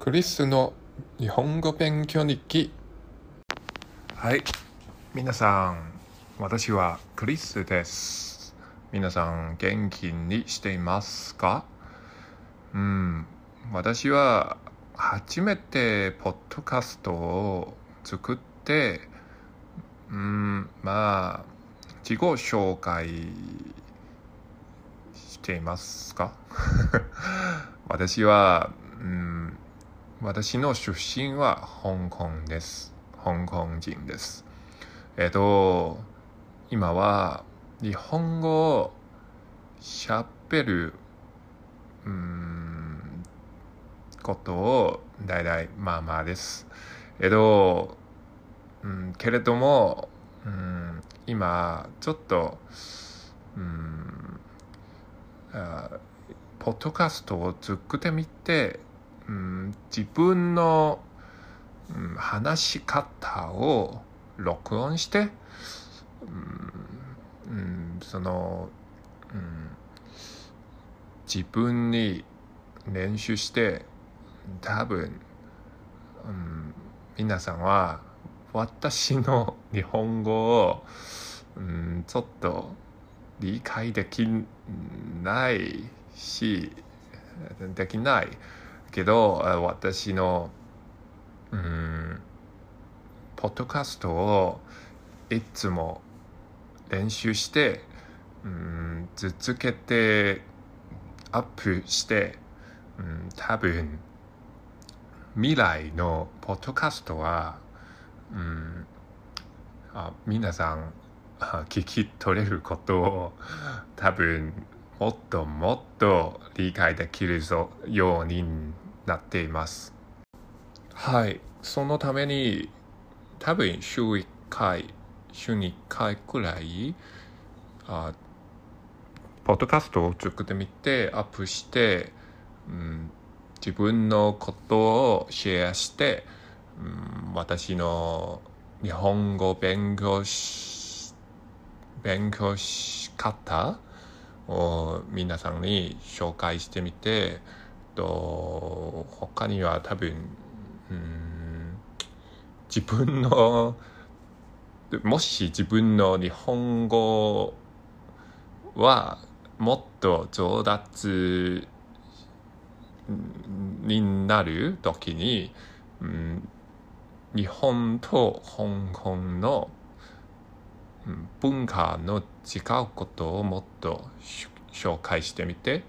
クリスの日本語勉強日記。はい。皆さん私はクリスです。皆さん元気にしていますか？うん。私は初めてポッドキャストを作ってうん。まあ自己紹介していますか？私は、うん、私の出身は香港です。香港人です。えっと、今は日本語を喋る、うん、ことを大々まあまあです。えっと、うん、けれども、うん、今ちょっと、うん、あポッドキャストを作ってみてうん、自分の、うん、話し方を録音して、うん、うん、その、うん、自分に練習して多分、うん、皆さんは私の日本語を、うん、ちょっと理解できないしできない。けど私のうんポッドキャストをいつも練習してうん続けてアップしてうん多分未来のポッドキャストはうんあ皆さん聞き取れることを多分もっともっと理解できるようになっています。はい、そのために多分週1回、週2回くらいあポッドキャストを作ってみてアップして、うん、自分のことをシェアして、うん、私の日本語勉強し勉強し方を皆さんに紹介してみてと他には多分自分のもし自分の日本語はもっと上達になる時に、うん、日本と香港の文化の違うことをもっと紹介してみて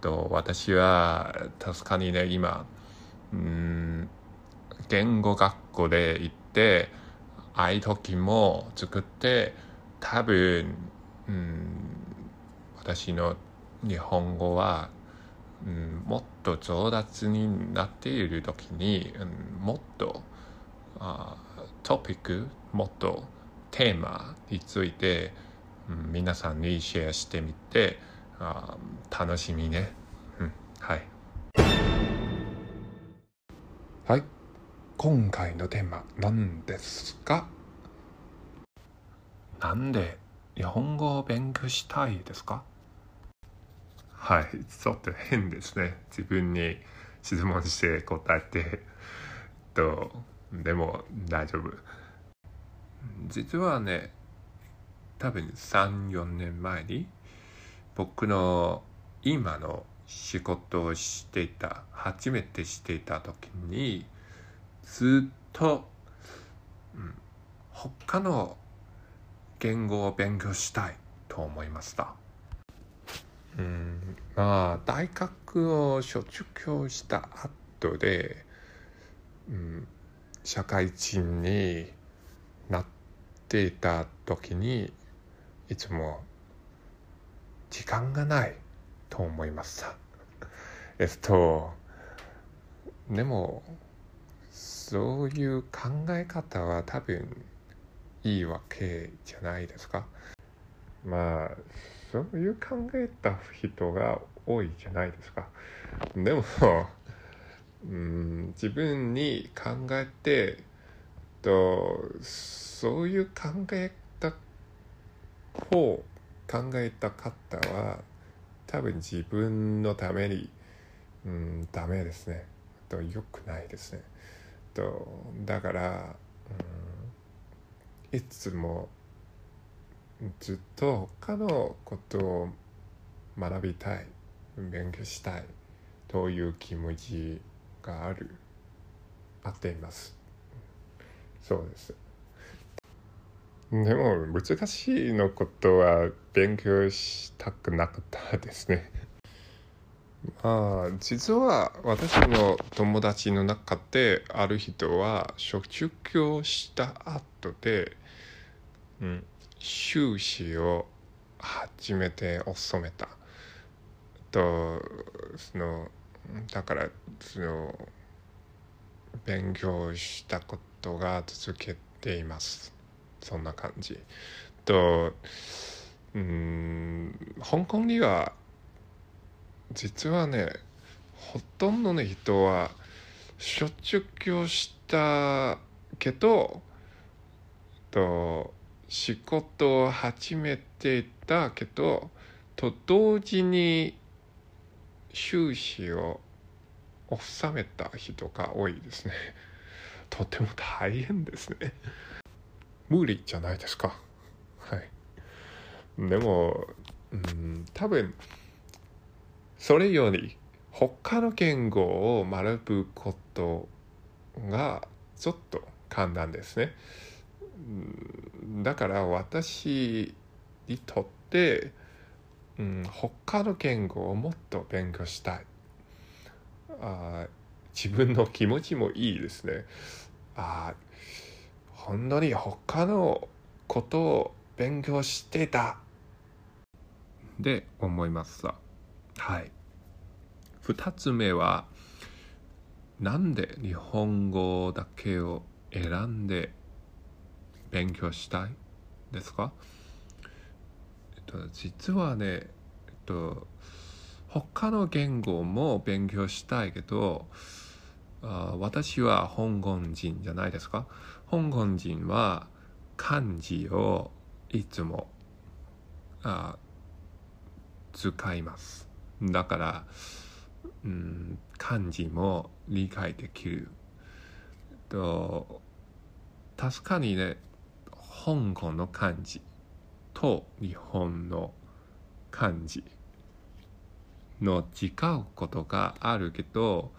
と私は確かにね今うん言語学校で行ってああいう時も作って多分うん私の日本語は、うん、もっと上達になっている時に、うん、もっとあトピックもっとテーマについて、うん、皆さんにシェアしてみてあ楽しみね、うん、はい。はい。今回のテーマ何ですか？なんで日本語を勉強したいですか？はい。ちょっと変ですね。自分に質問して答えて。とでも大丈夫。実はね多分34年前に僕の今の仕事をしていた初めてしていた時にずっと、うん、他の言語を勉強したいと思いました。うん、まあ大学を卒業した後で、うん、社会人になっていた時にいつも時間がないと思いましたえっとでもそういう考え方は多分いいわけじゃないですか。まあそういう考えた人が多いじゃないですか。でもうん自分に考えてとそういう考えた方考えた方は多分自分のためにうんダメですね。と良くないですね。とだから、うん、いつもずっと他のことを学びたい。勉強したい。という気持ちがある。あっています。そうです。でも難しいのことは勉強したくなかったですね。まあ実は私の友達の中である人は卒業した後で、うん、修士を初めて収めたとそのだからその勉強したことが続けています。そんな感じ。とうん香港には実はねほとんどの人は卒業したけどと仕事を始めていたけどと同時に収支を収めた人が多いですね。とても大変ですね。無理じゃないですか。はい。でもうん多分それより他の言語を学ぶことがちょっと簡単ですね。だから私にとって、うん、他の言語をもっと勉強したい。あ自分の気持ちもいいですね。あ本当に他のことを勉強してた。で思いました。はい。2つ目はなんで日本語だけを選んで勉強したいですか、えっと、実はね、えっと、他の言語も勉強したいけどあ私は香港人じゃないですか？香港人は漢字をいつもあ使います。だから、うん、漢字も理解できる。と確かにね香港の漢字と日本の漢字の違うことがあるけど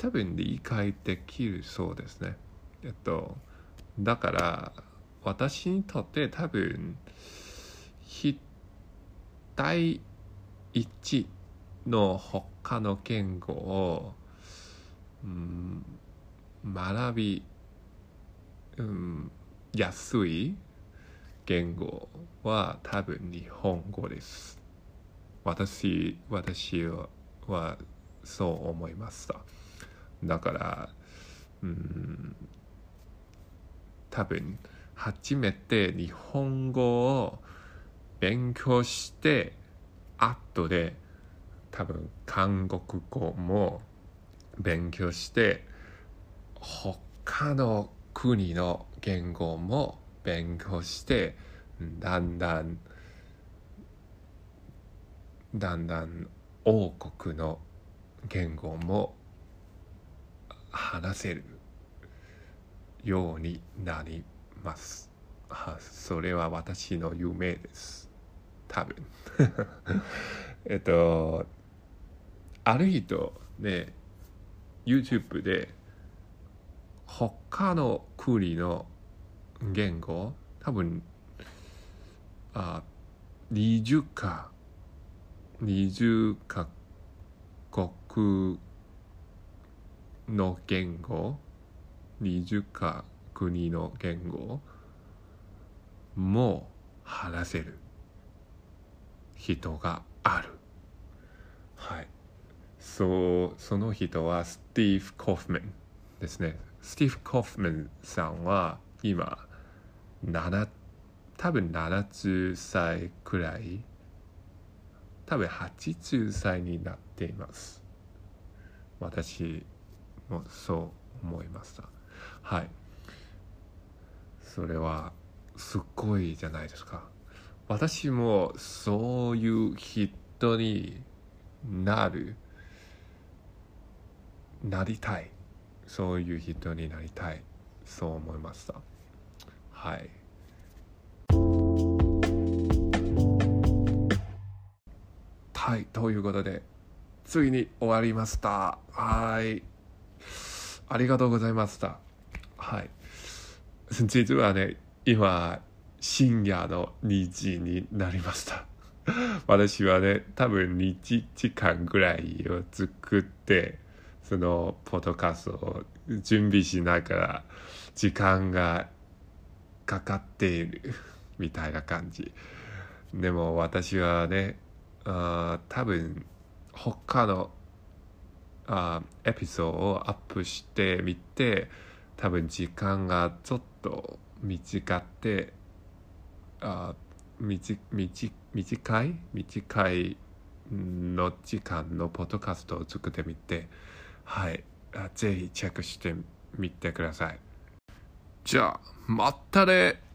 多分理解できるそうですね。えっとだから私にとって多分第一の他の言語を、うん、学び、うん、安い言語は多分日本語です。私、私はそう思いました。だから、うん、多分初めて日本語を勉強して後で多分韓国語も勉強して他の国の言語も勉強してだんだんだんだん王国の言語も話せるようになります。それは私の夢です。多分。えっと、ある人ね、YouTube で他の国の言語多分あ20か20か国の言語？20か国の言語？も話せる。人がある。はい。そうその人はスティーブ・コフマンですね。スティーブ・コフマンさんは今7多分70歳くらい。多分80歳になっています。私もそう思いました。はい。それはすっごいじゃないですか。私もそういう人になるなりたい。そういう人になりたい。そう思いました。はい。はいということでついに終わりました。はい。ありがとうございました。はい。実はね今深夜の2時になりました。私はね多分2時間ぐらいを作ってそのポッドカストを準備しながら時間がかかっているみたいな感じ。でも私はねあ多分他のあエピソードをアップしてみて多分時間がちょっと短ってあ短短い？短いの時間のポッドカストを作ってみてはい。ぜひチェックしてみてください。じゃあまたね。